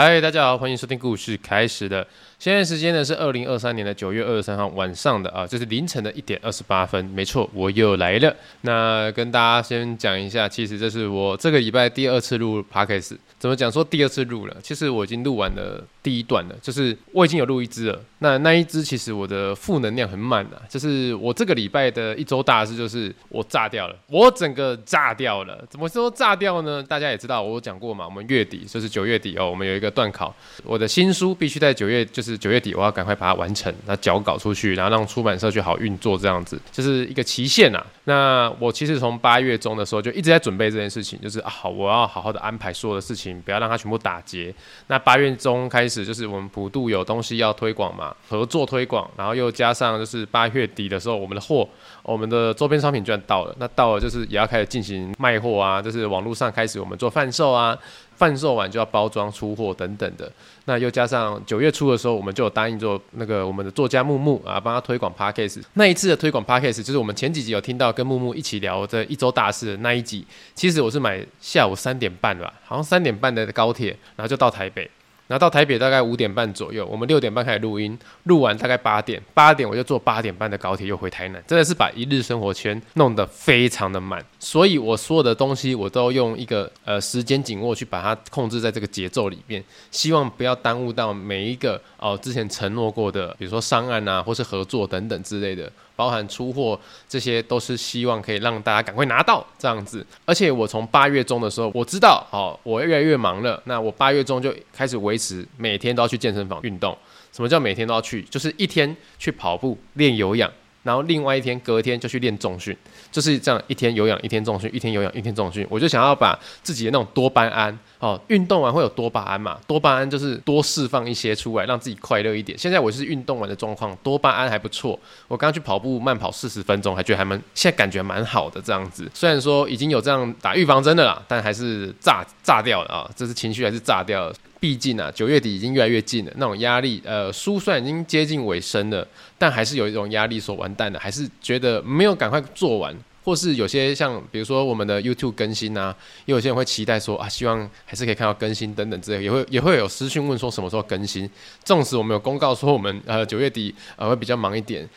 嗨，大家好，欢迎收听故事开始的。现在时间呢是二零二三年的九月二十三号晚上的啊，就是凌晨的一点二十八分。没错，我又来了。那跟大家先讲一下，其实这是我这个礼拜第二次录 Podcast。怎么讲？说第二次录了，其实我已经录完了第一段了，就是我已经有录一支了。那那一支其实我的负能量很满啊，就是我这个礼拜的一周大事就是我炸掉了，我整个炸掉了。怎么说炸掉呢？大家也知道，我讲过嘛，我们月底就是九月底哦，我们有一个段考，我的新书必须在九月，就是九月底我要赶快把它完成，那脚稿出去，然后让出版社去好运作，这样子就是一个期限啊。那我其实从八月中的时候就一直在准备这件事情，就是啊，好，我要好好的安排所有的事情，不要让它全部打结。那八月中开始就是我们普渡有东西要推广嘛。合作推广，然后又加上就是八月底的时候，我们的货，我们的周边商品居然到了。那到了就是也要开始进行卖货啊，就是网络上开始我们做贩售啊，贩售完就要包装出货等等的。那又加上九月初的时候，我们就有答应做那个我们的作家木木啊，帮他推广 Podcast。那一次的推广 Podcast 就是我们前几集有听到跟木木一起聊这一周大事的那一集。其实我是买下午三点半吧，好像三点半的高铁，然后就到台北。然后到台北大概五点半左右，我们六点半开始录音，录完大概八点，八点我就坐八点半的高铁又回台南，真的是把一日生活圈弄得非常的满，所以我所有的东西我都用一个呃时间紧握去把它控制在这个节奏里面，希望不要耽误到每一个哦、之前承诺过的，比如说上岸啊或是合作等等之类的。包含出货，这些都是希望可以让大家赶快拿到这样子。而且我从八月中的时候，我知道哦，我越来越忙了。那我八月中就开始维持每天都要去健身房运动。什么叫每天都要去？就是一天去跑步练有氧。然后另外一天隔天就去练重训，就是这样一天有氧一天重训，一天有氧一天重训。我就想要把自己的那种多巴胺哦，运动完会有多巴胺嘛，多巴胺就是多释放一些出来，让自己快乐一点。现在我是运动完的状况，多巴胺还不错。我刚刚去跑步慢跑四十分钟，还觉得还蛮，现在感觉蛮好的这样子。虽然说已经有这样打预防针的啦，但还是炸炸掉了啊，这是情绪还是炸掉了。毕竟啊，九月底已经越来越近了，那种压力，呃，书算已经接近尾声了，但还是有一种压力，说完蛋了，还是觉得没有赶快做完，或是有些像比如说我们的 YouTube 更新啊，也有些人会期待说啊，希望还是可以看到更新等等之类，也会也会有私讯问说什么时候更新。纵使我们有公告说我们呃九月底呃会比较忙一点，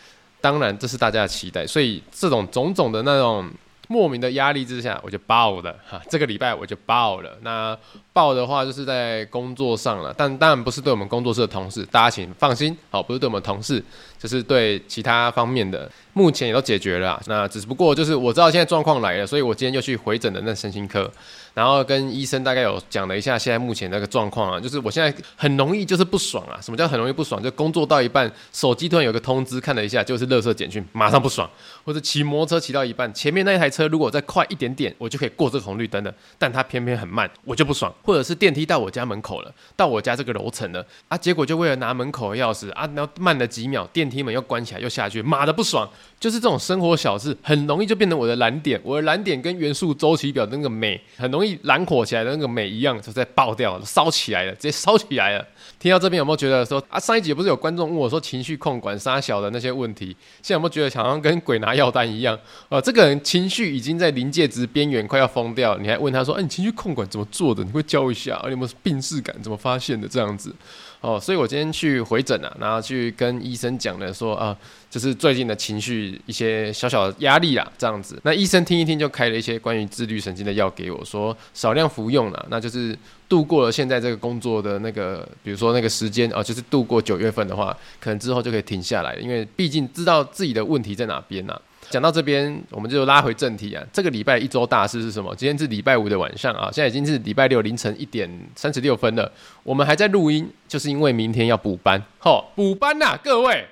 当然这是大家的期待，所以这种种种的那种。莫名的压力之下，我就爆了哈！这个礼拜我就爆了。那爆的话，就是在工作上了，但当然不是对我们工作室的同事，大家请放心，好，不是对我们同事，就是对其他方面的，目前也都解决了。那只不过就是我知道现在状况来了，所以我今天又去回诊的那身心科。然后跟医生大概有讲了一下现在目前那个状况啊，就是我现在很容易就是不爽啊。什么叫很容易不爽？就工作到一半，手机突然有个通知，看了一下就是垃圾简讯，马上不爽。或者骑摩托车骑到一半，前面那一台车如果再快一点点，我就可以过这个红绿灯了，但它偏偏很慢，我就不爽。或者是电梯到我家门口了，到我家这个楼层了啊，结果就为了拿门口的钥匙啊，然后慢了几秒，电梯门又关起来又下去，妈的不爽。就是这种生活小事，很容易就变成我的燃点。我的燃点跟元素周期表的那个美，很容易易燃火起来的那个镁一样，就在爆掉，烧起来了，直接烧起来了。听到这边有没有觉得说啊？上一集不是有观众问我说情绪控管杀小的那些问题，现在有没有觉得好像跟鬼拿药单一样？呃，这个人情绪已经在临界值边缘，快要疯掉，你还问他说：“哎、你情绪控管怎么做的？你会教一下？你有没有病视感？怎么发现的？这样子。”哦，所以我今天去回诊啊，然后去跟医生讲了，说啊，就是最近的情绪一些小小的压力啦，这样子。那医生听一听，就开了一些关于自律神经的药给我，说少量服用啦，那就是度过了现在这个工作的那个，比如说那个时间啊，就是度过九月份的话，可能之后就可以停下来，因为毕竟知道自己的问题在哪边呐。讲到这边，我们就拉回正题啊。这个礼拜一周大事是什么？今天是礼拜五的晚上啊，现在已经是礼拜六凌晨一点三十六分了。我们还在录音，就是因为明天要补班。吼，补班呐，各位，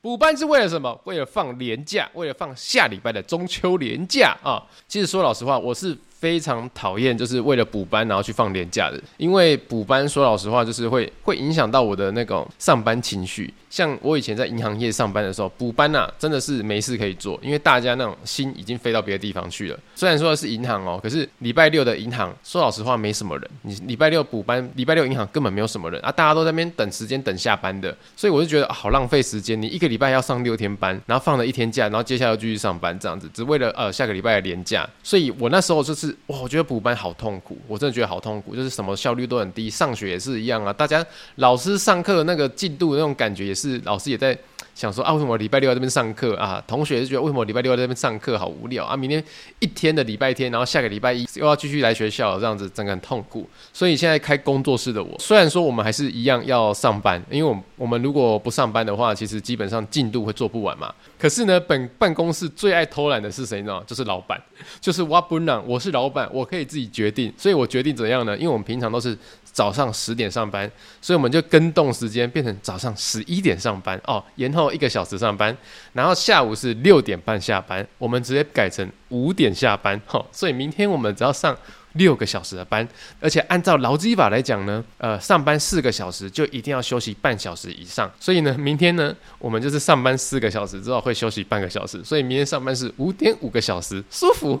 补班是为了什么？为了放年假，为了放下礼拜的中秋年假啊。其实说老实话，我是。非常讨厌，就是为了补班然后去放年假的，因为补班说老实话，就是会会影响到我的那种上班情绪。像我以前在银行业上班的时候，补班呐、啊，真的是没事可以做，因为大家那种心已经飞到别的地方去了。虽然说是银行哦，可是礼拜六的银行说老实话没什么人，你礼拜六补班，礼拜六银行根本没有什么人啊，大家都在那边等时间等下班的，所以我就觉得、好浪费时间。你一个礼拜要上六天班，然后放了一天假，然后接下来又继续上班这样子，只为了呃下个礼拜的年假。所以我那时候就是。哇，我觉得补班好痛苦，我真的觉得好痛苦，就是什么效率都很低，上学也是一样啊，大家老师上课那个进度那种感觉也是，老师也在。想说啊，为什么礼拜六在这边上课啊？同学也是觉得为什么礼拜六在这边上课好无聊啊？明天一天的礼拜天，然后下个礼拜一又要继续来学校，这样子真的很痛苦。所以现在开工作室的我，虽然说我们还是一样要上班，因为我们我们如果不上班的话，其实基本上进度会做不完嘛。可是呢，本办公室最爱偷懒的是谁呢？就是老板，就是我本人，我是老板，我可以自己决定，所以我决定怎样呢？因为我们平常都是。早上十点上班，所以我们就跟动时间变成早上十一点上班哦，延后一个小时上班，然后下午是六点半下班，我们直接改成五点下班，哦，所以明天我们只要上六个小时的班，而且按照劳基法来讲呢，呃，上班四个小时就一定要休息半小时以上，所以呢，明天呢，我们就是上班四个小时之后会休息半个小时，所以明天上班是五点五个小时，舒服。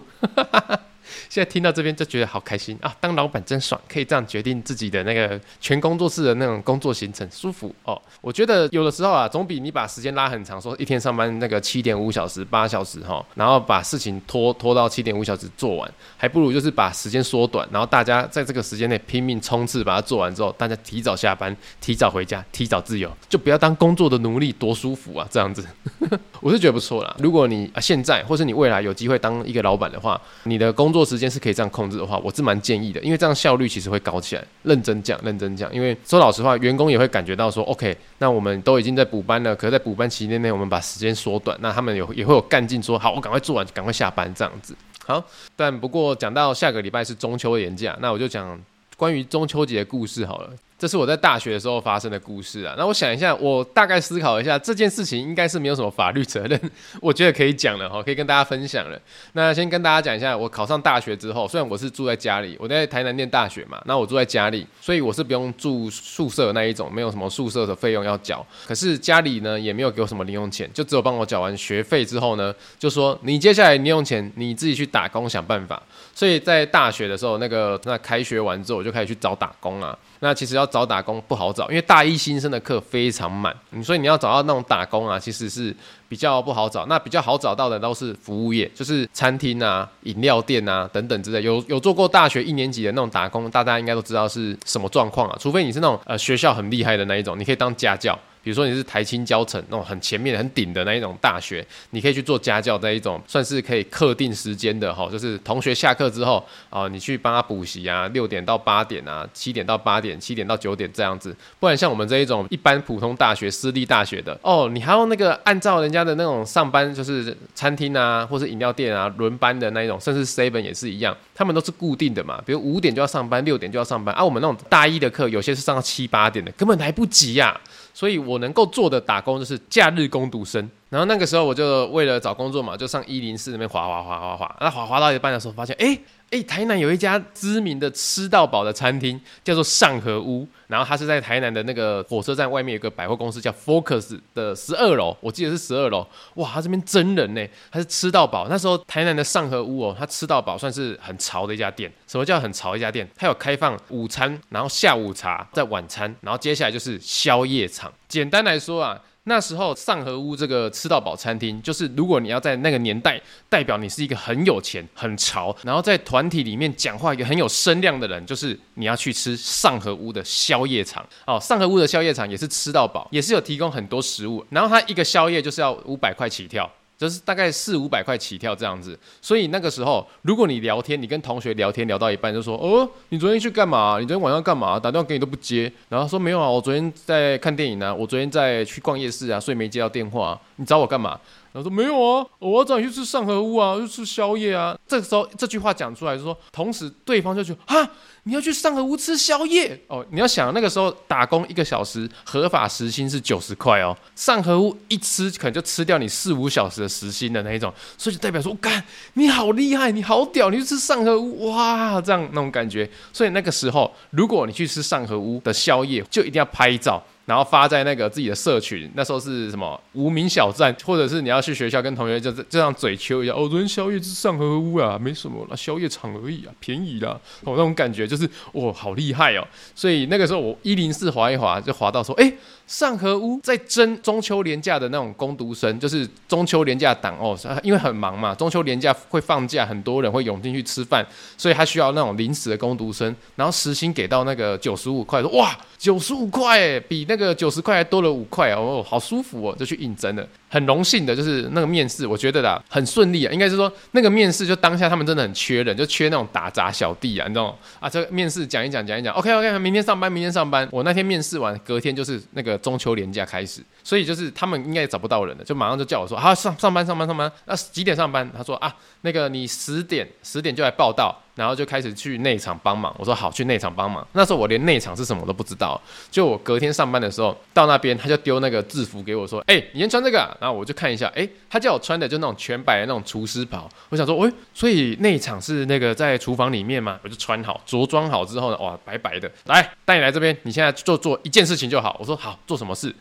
现在听到这边就觉得好开心啊！当老板真爽，可以这样决定自己的那个全工作室的那种工作行程，舒服哦。我觉得有的时候啊，总比你把时间拉很长，说一天上班那个七点五小时、八小时哈，然后把事情拖拖到七点五小时做完，还不如就是把时间缩短，然后大家在这个时间内拼命冲刺，把它做完之后，大家提早下班、提早回家、提早自由，就不要当工作的奴隶，多舒服啊！这样子，我是觉得不错啦。如果你啊现在或是你未来有机会当一个老板的话，你的工工作时间是可以这样控制的话，我是蛮建议的，因为这样效率其实会高起来。认真讲，认真讲，因为说老实话，员工也会感觉到说，OK，那我们都已经在补班了，可是在补班期间内，我们把时间缩短，那他们有也会有干劲，说好，我赶快做完，赶快下班这样子。好，但不过讲到下个礼拜是中秋的连假，那我就讲关于中秋节的故事好了。这是我在大学的时候发生的故事啊。那我想一下，我大概思考一下，这件事情应该是没有什么法律责任，我觉得可以讲了哈，可以跟大家分享了。那先跟大家讲一下，我考上大学之后，虽然我是住在家里，我在台南念大学嘛，那我住在家里，所以我是不用住宿舍的那一种，没有什么宿舍的费用要缴。可是家里呢，也没有给我什么零用钱，就只有帮我缴完学费之后呢，就说你接下来零用钱你自己去打工想办法。所以在大学的时候，那个那开学完之后，我就开始去找打工啊。那其实要找打工不好找，因为大一新生的课非常满，所以你要找到那种打工啊，其实是比较不好找。那比较好找到的都是服务业，就是餐厅啊、饮料店啊等等之类。有有做过大学一年级的那种打工，大家应该都知道是什么状况啊。除非你是那种呃学校很厉害的那一种，你可以当家教。比如说你是台清交成那种很前面很顶的那一种大学，你可以去做家教这一种，算是可以课定时间的哈，就是同学下课之后啊，你去帮他补习啊，六点到八点啊，七点到八点，七点到九点这样子。不然像我们这一种一般普通大学、私立大学的哦，你还要那个按照人家的那种上班，就是餐厅啊，或是饮料店啊轮班的那一种，甚至 seven 也是一样，他们都是固定的嘛。比如五点就要上班，六点就要上班啊。我们那种大一的课，有些是上到七八点的，根本来不及呀、啊。所以我能够做的打工就是假日工读生，然后那个时候我就为了找工作嘛，就上一零四那边滑滑滑滑滑，那滑滑到一半的时候发现，哎哎，台南有一家知名的吃到饱的餐厅，叫做上河屋，然后它是在台南的那个火车站外面有个百货公司叫 Focus 的十二楼，我记得是十二楼，哇，它这边真人呢，它是吃到饱。那时候台南的上河屋哦，它吃到饱算是很潮的一家店。什么叫很潮一家店？它有开放午餐，然后下午茶，在晚餐，然后接下来就是宵夜场。简单来说啊。那时候上河屋这个吃到饱餐厅，就是如果你要在那个年代代表你是一个很有钱、很潮，然后在团体里面讲话一个很有声量的人，就是你要去吃上河屋的宵夜场哦。上河屋的宵夜场也是吃到饱，也是有提供很多食物，然后它一个宵夜就是要五百块起跳。就是大概四五百块起跳这样子，所以那个时候，如果你聊天，你跟同学聊天聊到一半就说，哦，你昨天去干嘛？你昨天晚上干嘛？打电话给你都不接，然后说没有啊，我昨天在看电影啊，我昨天在去逛夜市啊，所以没接到电话。你找我干嘛？然后说没有啊，我要找你去吃上河屋啊，去吃宵夜啊。这个时候这句话讲出来就说，同时对方就觉得啊，你要去上河屋吃宵夜哦。你要想那个时候打工一个小时合法时薪是九十块哦，上河屋一吃可能就吃掉你四五小时的时薪的那一种，所以就代表说，干你好厉害，你好屌，你去吃上河屋哇，这样那种感觉。所以那个时候如果你去吃上河屋的宵夜，就一定要拍照。然后发在那个自己的社群。那时候是什么无名小站，或者是你要去学校跟同学就是就像嘴秋一样，哦，昨天宵夜是上河屋啊，没什么啦，宵夜场而已啊，便宜啦，哦，那种感觉就是哦，好厉害哦。所以那个时候我一零四滑一滑就滑到说，哎。上河屋在征中秋廉假的那种工读生，就是中秋廉假档哦，因为很忙嘛，中秋廉假会放假，很多人会涌进去吃饭，所以他需要那种临时的工读生，然后时薪给到那个九十五块，说哇，九十五块，比那个九十块还多了五块哦，好舒服哦，就去应征了。很荣幸的，就是那个面试，我觉得啦很顺利啊。应该是说那个面试就当下他们真的很缺人，就缺那种打杂小弟啊，你知道吗？啊，这个面试讲一讲，讲一讲，OK OK，明天上班，明天上班。我那天面试完，隔天就是那个中秋连假开始，所以就是他们应该也找不到人了，就马上就叫我说，啊上上班上班上班。那几点上班？他说啊，那个你十点十点就来报道。然后就开始去内场帮忙，我说好，去内场帮忙。那时候我连内场是什么都不知道，就我隔天上班的时候到那边，他就丢那个制服给我，说：“哎，你先穿这个。”然后我就看一下，哎，他叫我穿的就那种全白的那种厨师袍。我想说，喂，所以内场是那个在厨房里面嘛？我就穿好，着装好之后呢，哇，白白的，来带你来这边，你现在就做一件事情就好。我说好，做什么事？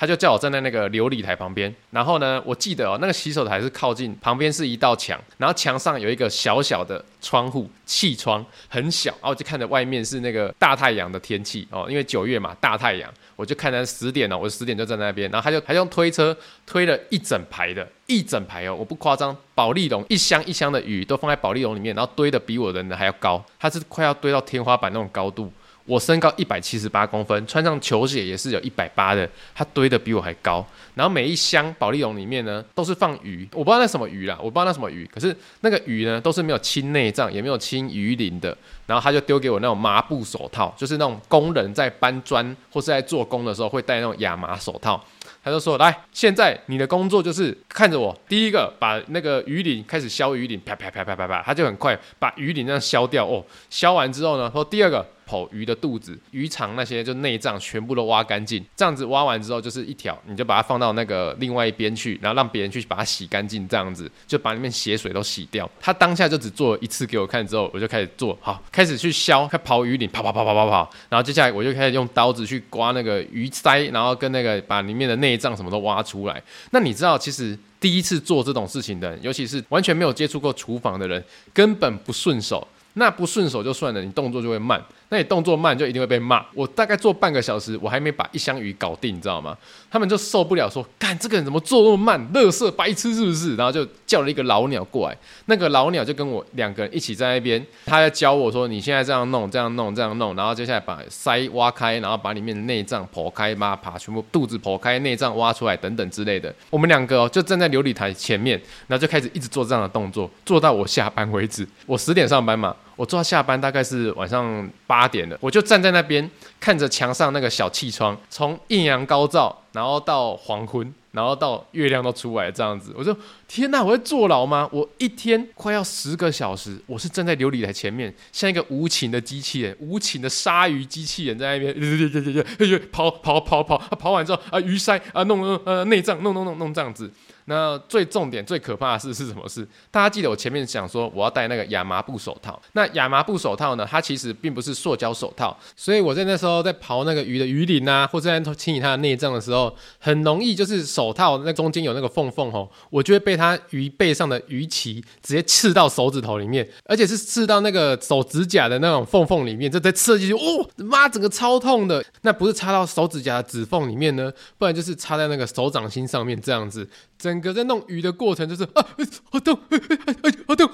他就叫我站在那个琉璃台旁边，然后呢，我记得哦，那个洗手台是靠近旁边是一道墙，然后墙上有一个小小的窗户，气窗很小，然后我就看着外面是那个大太阳的天气哦，因为九月嘛，大太阳，我就看着十点哦，我十点就站在那边，然后他就还用推车推了一整排的，一整排哦，我不夸张，保丽龙一箱一箱的鱼都放在保丽龙里面，然后堆的比我的人还要高，他是快要堆到天花板那种高度。我身高一百七十八公分，穿上球鞋也是有一百八的，它堆得比我还高。然后每一箱保丽龙里面呢，都是放鱼，我不知道那什么鱼啦，我不知道那什么鱼，可是那个鱼呢，都是没有清内脏，也没有清鱼鳞的。然后他就丢给我那种麻布手套，就是那种工人在搬砖或是在做工的时候会戴那种亚麻手套。他就说：“来，现在你的工作就是看着我，第一个把那个鱼鳞开始削鱼鳞，啪啪啪啪啪啪，他就很快把鱼鳞这样削掉哦。削完之后呢，说第二个。”剖鱼的肚子、鱼肠那些就内脏全部都挖干净，这样子挖完之后就是一条，你就把它放到那个另外一边去，然后让别人去把它洗干净，这样子就把里面血水都洗掉。他当下就只做了一次给我看之后，我就开始做好，开始去削，开刨鱼鳞，啪啪啪啪啪啪，然后接下来我就开始用刀子去刮那个鱼鳃，然后跟那个把里面的内脏什么都挖出来。那你知道，其实第一次做这种事情的人，尤其是完全没有接触过厨房的人，根本不顺手。那不顺手就算了，你动作就会慢。那你动作慢就一定会被骂。我大概做半个小时，我还没把一箱鱼搞定，你知道吗？他们就受不了，说：“干这个人怎么做那么慢？乐色白痴是不是？”然后就叫了一个老鸟过来。那个老鸟就跟我两个人一起在那边，他在教我说：“你现在这样弄，这样弄，这样弄。”然后接下来把鳃挖开，然后把里面的内脏剖开，把它全部肚子剖开，内脏挖出来等等之类的。我们两个，就站在琉璃台前面，然后就开始一直做这样的动作，做到我下班为止。我十点上班嘛。我做到下班大概是晚上八点了，我就站在那边看着墙上那个小气窗，从艳阳高照，然后到黄昏，然后到月亮都出来这样子。我说天哪，我会坐牢吗？我一天快要十个小时，我是站在琉璃台前面，像一个无情的机器人，无情的鲨鱼机器人在那边，跑跑跑跑，跑完之后啊，鱼鳃啊弄呃内脏弄弄弄弄这样子。那最重点、最可怕的事是什么事？大家记得我前面讲说我要戴那个亚麻布手套。那亚麻布手套呢？它其实并不是塑胶手套，所以我在那时候在刨那个鱼的鱼鳞啊，或者在清理它的内脏的时候，很容易就是手套那中间有那个缝缝吼，我就会被它鱼背上的鱼鳍直接刺到手指头里面，而且是刺到那个手指甲的那种缝缝里面，这再刺进去，哦妈，整个超痛的。那不是插到手指甲的指缝里面呢，不然就是插在那个手掌心上面这样子。真整个在弄鱼的过程就是啊，好痛，好痛，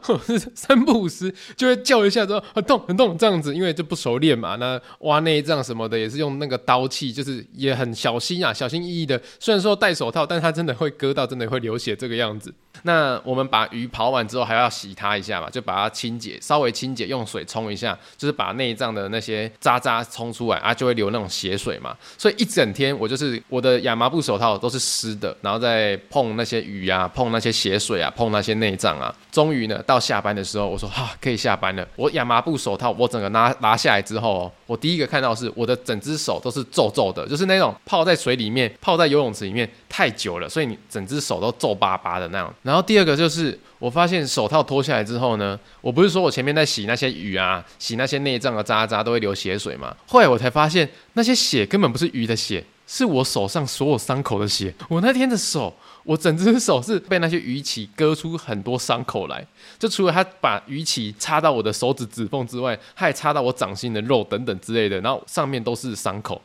好痛，三不五时就会叫一下说很痛很痛这样子，因为就不熟练嘛。那挖内脏什么的也是用那个刀器，就是也很小心啊，小心翼翼的。虽然说戴手套，但它真的会割到，真的会流血这个样子。那我们把鱼刨完之后还要洗它一下嘛，就把它清洁，稍微清洁，用水冲一下，就是把内脏的那些渣渣冲出来啊，就会流那种血水嘛。所以一整天我就是我的亚麻布手套都是湿的。然后再碰那些鱼啊，碰那些血水啊，碰那些内脏啊。终于呢，到下班的时候，我说哈，可以下班了。我亚麻布手套，我整个拿拿下来之后哦，我第一个看到是我的整只手都是皱皱的，就是那种泡在水里面，泡在游泳池里面太久了，所以你整只手都皱巴巴的那样，然后第二个就是，我发现手套脱下来之后呢，我不是说我前面在洗那些鱼啊，洗那些内脏的渣渣都会流血水嘛。后来我才发现，那些血根本不是鱼的血，是我手上所有伤口的血。我那天的手，我整只手是被那些鱼鳍割出很多伤口来。就除了他把鱼鳍插到我的手指指缝之外，他还插到我掌心的肉等等之类的，然后上面都是伤口。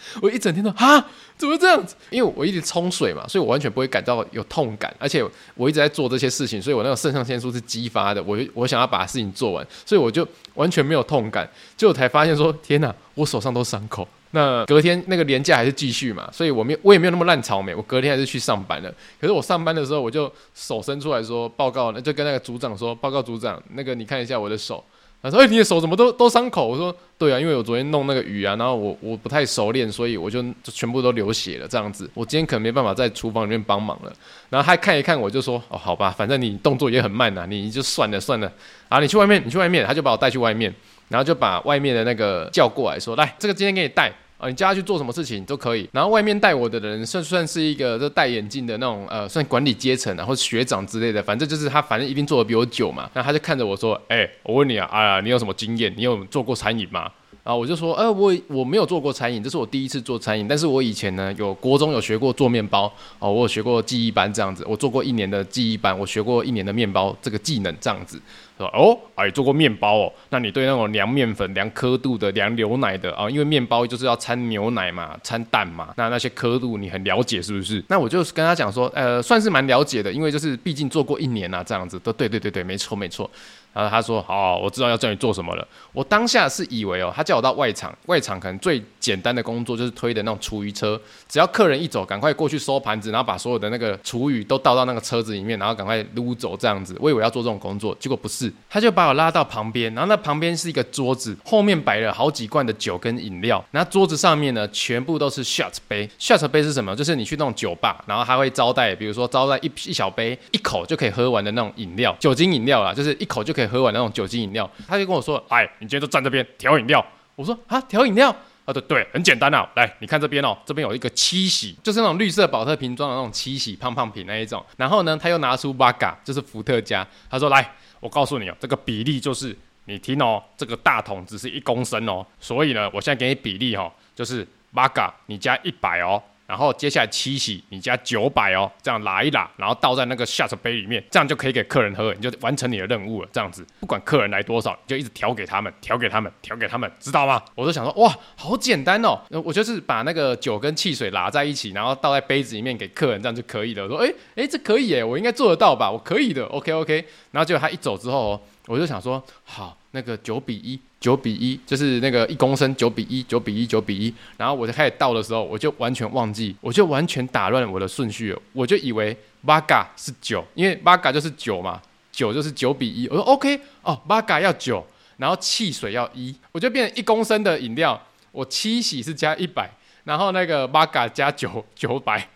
我一整天都啊，怎么这样子？因为我一直冲水嘛，所以我完全不会感到有痛感，而且我一直在做这些事情，所以我那个肾上腺素是激发的。我我想要把事情做完，所以我就完全没有痛感。结果才发现说，天哪，我手上都伤口。那隔天那个连假还是继续嘛，所以我没我也没有那么烂草莓，我隔天还是去上班了。可是我上班的时候，我就手伸出来说报告，那就跟那个组长说报告组长，那个你看一下我的手。他说：“哎、你的手怎么都都伤口？”我说：“对啊，因为我昨天弄那个鱼啊，然后我我不太熟练，所以我就就全部都流血了。这样子，我今天可能没办法在厨房里面帮忙了。”然后他看一看我就说：“哦，好吧，反正你动作也很慢呐、啊，你就算了算了。啊，你去外面，你去外面。”他就把我带去外面，然后就把外面的那个叫过来说：“来，这个今天给你带。”啊，你叫他去做什么事情都可以。然后外面带我的人算算是一个就戴眼镜的那种呃，算管理阶层啊，或学长之类的。反正就是他，反正一定做的比我久嘛。那他就看着我说：“哎、我问你啊，哎呀，你有什么经验？你有做过餐饮吗？”然后我就说：“呃，我我没有做过餐饮，这是我第一次做餐饮。但是我以前呢，有国中有学过做面包哦，我有学过技艺班这样子，我做过一年的技艺班，我学过一年的面包这个技能这样子。”说哦，哎，做过面包哦，那你对那种量面粉、量刻度的、量牛奶的啊、因为面包就是要掺牛奶嘛、掺蛋嘛，那那些刻度你很了解是不是？那我就跟他讲说，呃，算是蛮了解的，因为就是毕竟做过一年啊，这样子都对对对对，没错没错。然后他说：“好，我知道要叫你做什么了。”我当下是以为哦，他叫我到外场，外场可能最简单的工作就是推的那种厨余车，只要客人一走，赶快过去收盘子，然后把所有的那个厨余都倒到那个车子里面，然后赶快撸走这样子。我以为要做这种工作，结果不是，他就把我拉到旁边，然后那旁边是一个桌子，后面摆了好几罐的酒跟饮料，然后桌子上面呢全部都是 shot 杯。shot 杯是什么？就是你去那种酒吧，然后他会招待，比如说招待一一小杯，一口就可以喝完的那种饮料，酒精饮料啦，就是一口就可以。喝完那种酒精饮料，他就跟我说：“哎，你今天就站这边调饮料。”我说：“啊，调饮料？啊，对对，很简单啊。来，你看这边哦，这边有一个七喜，就是那种绿色宝特瓶装的那种七喜胖胖瓶那一种。然后呢，他又拿出 Vodka，就是伏特加。他说：来，我告诉你哦，这个比例就是你听哦，这个大桶只是一公升哦，所以呢，我现在给你比例哦，就是 Vodka 你加一百哦。”然后接下来七喜，你加九百哦，这样拉一拉，然后倒在那个 shot 杯里面，这样就可以给客人喝，你就完成你的任务了。这样子，不管客人来多少，你就一直调给他们，调给他们，调给他们，知道吗？我就想说，哇，好简单哦，我就是把那个酒跟汽水拉在一起，然后倒在杯子里面给客人，这样就可以了。我说，哎哎，这可以耶，我应该做得到吧？我可以的，OK OK。然后结果他一走之后，我就想说，好，那个九比一。九比一，就是那个一公升九比一，九比一，九比一。然后我就开始倒的时候，我就完全忘记，我就完全打乱我的顺序了。我就以为 Vodka 是九，因为 Vodka 就是九嘛，九就是九比一。我说 OK，哦，Vodka 要九，然后汽水要一，我就变成一公升的饮料，我七喜是加一百，然后那个 Vodka 加九九百。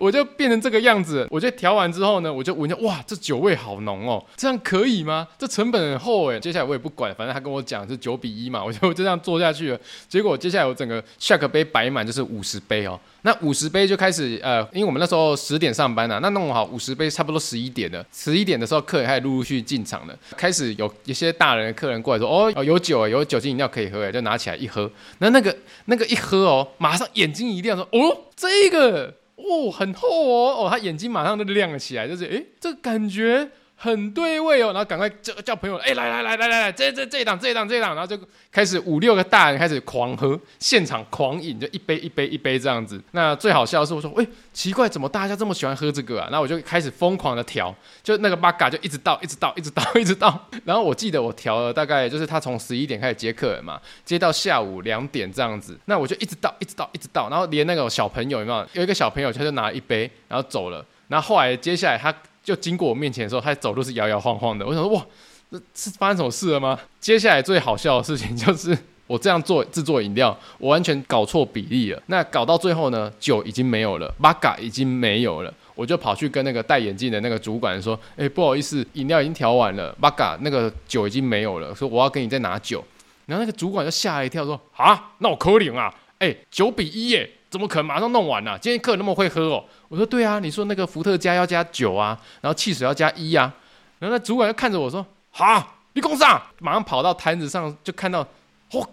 我就变成这个样子，我就调完之后呢，我就闻着，哇，这酒味好浓哦，这样可以吗？这成本很厚诶。接下来我也不管，反正他跟我讲是九比一嘛，我就 就这样做下去了。结果接下来我整个 shot 杯摆满就是五十杯哦，那五十杯就开始呃，因为我们那时候十点上班啊，那弄好五十杯差不多十一点了，十一点的时候客人开始陆陆续续进场了，开始有一些大人的客人过来说，哦，有酒有酒精饮料可以喝诶，就拿起来一喝，那那个那个一喝哦，马上眼睛一亮说，哦，这个。哦，很厚哦，哦，他眼睛马上就亮了起来，就是，诶，这个感觉。很对味哦，然后赶快叫叫朋友，哎，来来来来来来，这这这一档这一档这一档，然后就开始五六个大人开始狂喝，现场狂饮，就一杯一杯一杯这样子。那最好笑的是，我说，哎，奇怪，怎么大家这么喜欢喝这个啊？然后我就开始疯狂的调，就那个八嘎就一直倒，一直倒，一直倒，一直倒。然后我记得我调了大概就是他从十一点开始接客人嘛，接到下午两点这样子。那我就一直倒，一直倒，一直倒，然后连那个小朋友有没有？有一个小朋友他就拿了一杯，然后走了。然后后来接下来他。就经过我面前的时候，他走路是摇摇晃晃的。我想说，哇，这是发生什么事了吗？接下来最好笑的事情就是，我这样做制作饮料，我完全搞错比例了。那搞到最后呢，酒已经没有了，Vodka 已经没有了。我就跑去跟那个戴眼镜的那个主管说：“哎，不好意思，饮料已经调完了，Vodka 那个酒已经没有了。说我要跟你再拿酒。”然后那个主管就吓了一跳，说：“啊，那我可怜啊！哎，九比一耶。”怎么可能马上弄完呢、今天客人那么会喝哦。我说对啊，你说那个伏特加要加酒啊，然后汽水要加一啊。然后那主管就看着我说：“好，你讲啥？”马上跑到摊子上就看到，我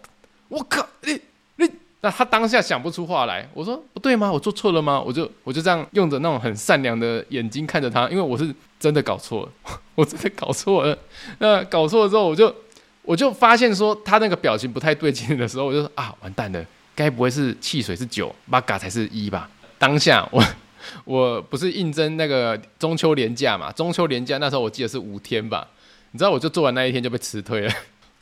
我靠，你你。那他当下想不出话来。我说不对吗？我做错了吗？我就我就这样用着那种很善良的眼睛看着他，因为我是真的搞错了，我真的搞错了。那搞错了之后，我就我就发现说他那个表情不太对劲的时候，我就说啊，完蛋了，该不会是汽水是九，八嘎才是一吧？当下我。我不是应征那个中秋连假嘛？中秋连假那时候我记得是五天吧？你知道我就做完那一天就被辞退了。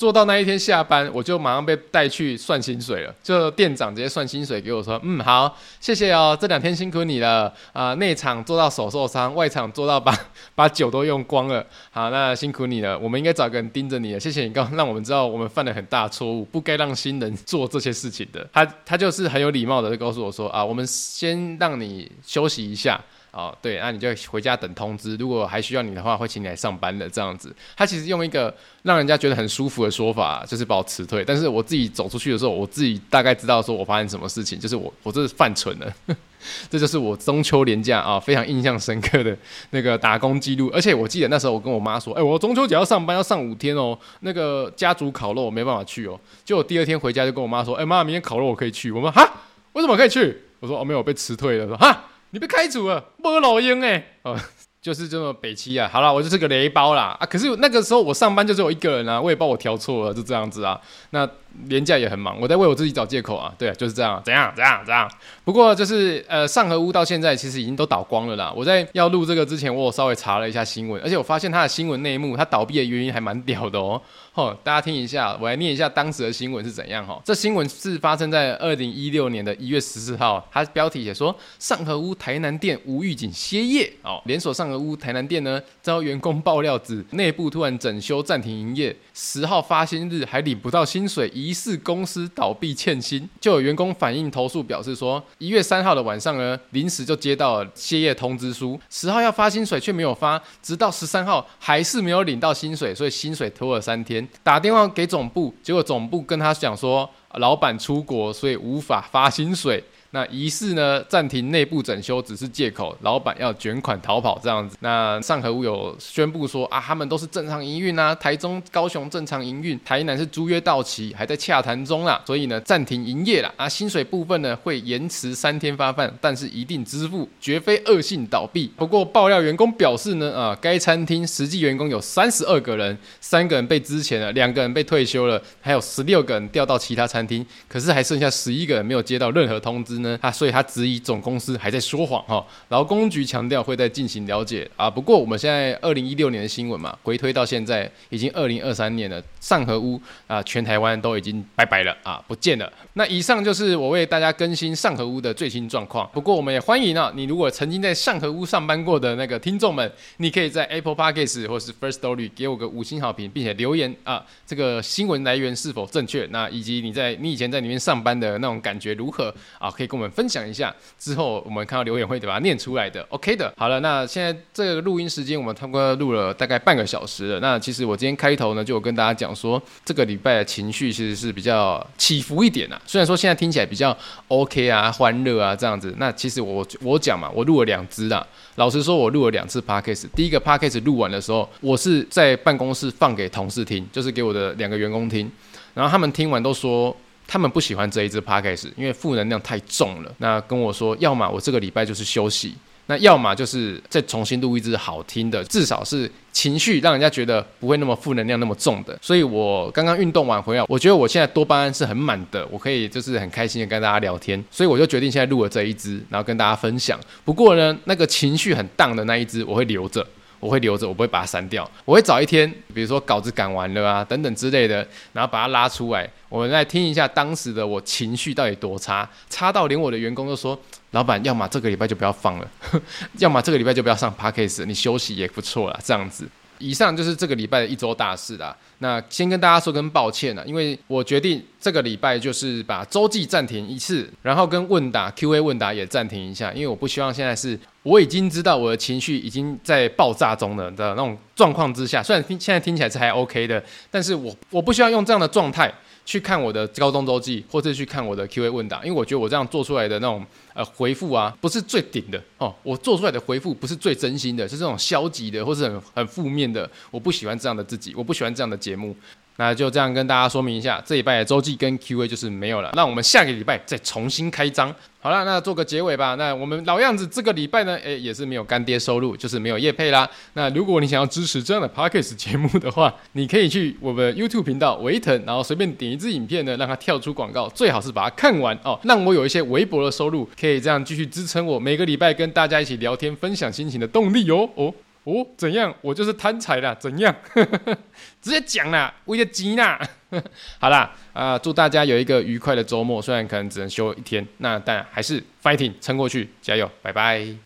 做到那一天下班，我就马上被带去算薪水了。就店长直接算薪水给我说：“嗯，好，谢谢哦，这两天辛苦你了啊、内场做到手受伤，外场做到把 把酒都用光了。好，那辛苦你了。我们应该找个人盯着你了。谢谢你刚让我们知道我们犯了很大错误，不该让新人做这些事情的。他他就是很有礼貌的告诉我说：啊，我们先让你休息一下。”哦，对，那你就回家等通知。如果还需要你的话，会请你来上班的这样子。他其实用一个让人家觉得很舒服的说法，就是把我辞退。但是我自己走出去的时候，我自己大概知道说我发生什么事情，就是我我这是犯蠢了。这就是我中秋连假啊非常印象深刻的那个打工记录。而且我记得那时候我跟我妈说，哎，我中秋节要上班，要上五天哦。那个家族烤肉我没办法去哦。结果第二天回家就跟我妈说，哎妈，明天烤肉我可以去。我妈哈，为什么可以去？我说哦没有，被辞退了。说哈。你被开除了，没老鹰哎，哦，就是这么北七啊。好了，我就是个雷包啦啊。可是那个时候我上班就只有一个人啊，我也把我调错了，就这样子啊。那廉价也很忙，我在为我自己找借口啊。对，就是这样，怎样怎样怎样。不过就是呃，上河屋到现在其实已经都倒光了啦。我在要录这个之前，我有稍微查了一下新闻，而且我发现它的新闻内幕，它倒闭的原因还蛮屌的哦。哦，大家听一下，我来念一下当时的新闻是怎样哈。这新闻是发生在二零一六年的一月十四号，它标题写说上河屋台南店无预警歇业哦，连锁上河屋台南店呢遭员工爆料指内部突然整修暂停营业，十号发薪日还领不到薪水，疑似公司倒闭欠薪，就有员工反映投诉表示说，一月三号的晚上呢临时就接到了歇业通知书，十号要发薪水却没有发，直到十三号还是没有领到薪水，所以薪水拖了三天。打电话给总部，结果总部跟他讲说，老板出国，所以无法发薪水。那疑似呢暂停内部整修只是借口，老板要卷款逃跑这样子。那上合屋有宣布说啊，他们都是正常营运啊，台中、高雄正常营运，台南是租约到期，还在洽谈中啦，所以呢暂停营业啦。啊，薪水部分呢会延迟三天发放，但是一定支付，绝非恶性倒闭。不过爆料员工表示呢，啊，该餐厅实际员工有三十二个人，三个人被支遣了，两个人被退休了，还有十六个人调到其他餐厅，可是还剩下十一个人没有接到任何通知。呢，他所以他质疑总公司还在说谎哈，劳工局强调会再进行了解啊。不过我们现在二零一六年的新闻嘛，回推到现在已经二零二三年了，上河屋啊，全台湾都已经拜拜了啊，不见了。那以上就是我为大家更新上河屋的最新状况。不过我们也欢迎啊，你如果曾经在上河屋上班过的那个听众们，你可以在 Apple Podcast 或是 First Story 给我个五星好评，并且留言啊，这个新闻来源是否正确？那以及你在你以前在里面上班的那种感觉如何啊？可以。跟我们分享一下，之后我们看到留言会把它念出来的。OK 的，好了，那现在这个录音时间我们差不多录了大概半个小时了。那其实我今天开头呢，就有跟大家讲说，这个礼拜的情绪其实是比较起伏一点啊。虽然说现在听起来比较 OK 啊，欢乐啊这样子。那其实我我讲嘛，我录了两支啦。老实说，我录了两次 Podcast。第一个 Podcast 录完的时候，我是在办公室放给同事听，就是给我的两个员工听，然后他们听完都说。他们不喜欢这一支 podcast，因为负能量太重了。那跟我说，要么我这个礼拜就是休息，那要么就是再重新录一支好听的，至少是情绪让人家觉得不会那么负能量那么重的。所以我刚刚运动完回来，我觉得我现在多巴胺是很满的，我可以就是很开心的跟大家聊天。所以我就决定现在录了这一支，然后跟大家分享。不过呢，那个情绪很荡的那一支我会留着。我会留着，我不会把它删掉。我会找一天，比如说稿子赶完了啊，等等之类的，然后把它拉出来，我们来听一下当时的我情绪到底多差，差到连我的员工都说：“老板，要么这个礼拜就不要放了，要么这个礼拜就不要上 Podcast，你休息也不错啦。”这样子。以上就是这个礼拜的一周大事啦。那先跟大家说声抱歉了，因为我决定这个礼拜就是把周记暂停一次，然后跟问答 Q&A 问答也暂停一下，因为我不希望现在是我已经知道我的情绪已经在爆炸中了的那种状况之下，虽然听现在听起来是还 OK 的，但是我我不希望用这样的状态去看我的高中周记，或是去看我的 Q&A 问答，因为我觉得我这样做出来的那种呃回复啊，不是最顶的哦，我做出来的回复不是最真心的，是这种消极的或是很很负面的，我不喜欢这样的自己，我不喜欢这样的节目。那就这样跟大家说明一下，这礼拜的周记跟 Q&A 就是没有了。那我们下个礼拜再重新开张。好了，那做个结尾吧。那我们老样子，这个礼拜呢，诶，也是没有干爹收入，就是没有业配啦。那如果你想要支持这样的 Podcast 节目的话，你可以去我们 YouTube 频道维腾，然后随便点一支影片呢，让它跳出广告，最好是把它看完哦，让我有一些微薄的收入，可以这样继续支撑我每个礼拜跟大家一起聊天、分享心情的动力哦哦。哦，怎样？我就是贪财啦，怎样？直接讲啦，为了钱啦。好啦，啊、祝大家有一个愉快的周末。虽然可能只能休一天，那但还是 fighting 撑过去，加油，拜拜。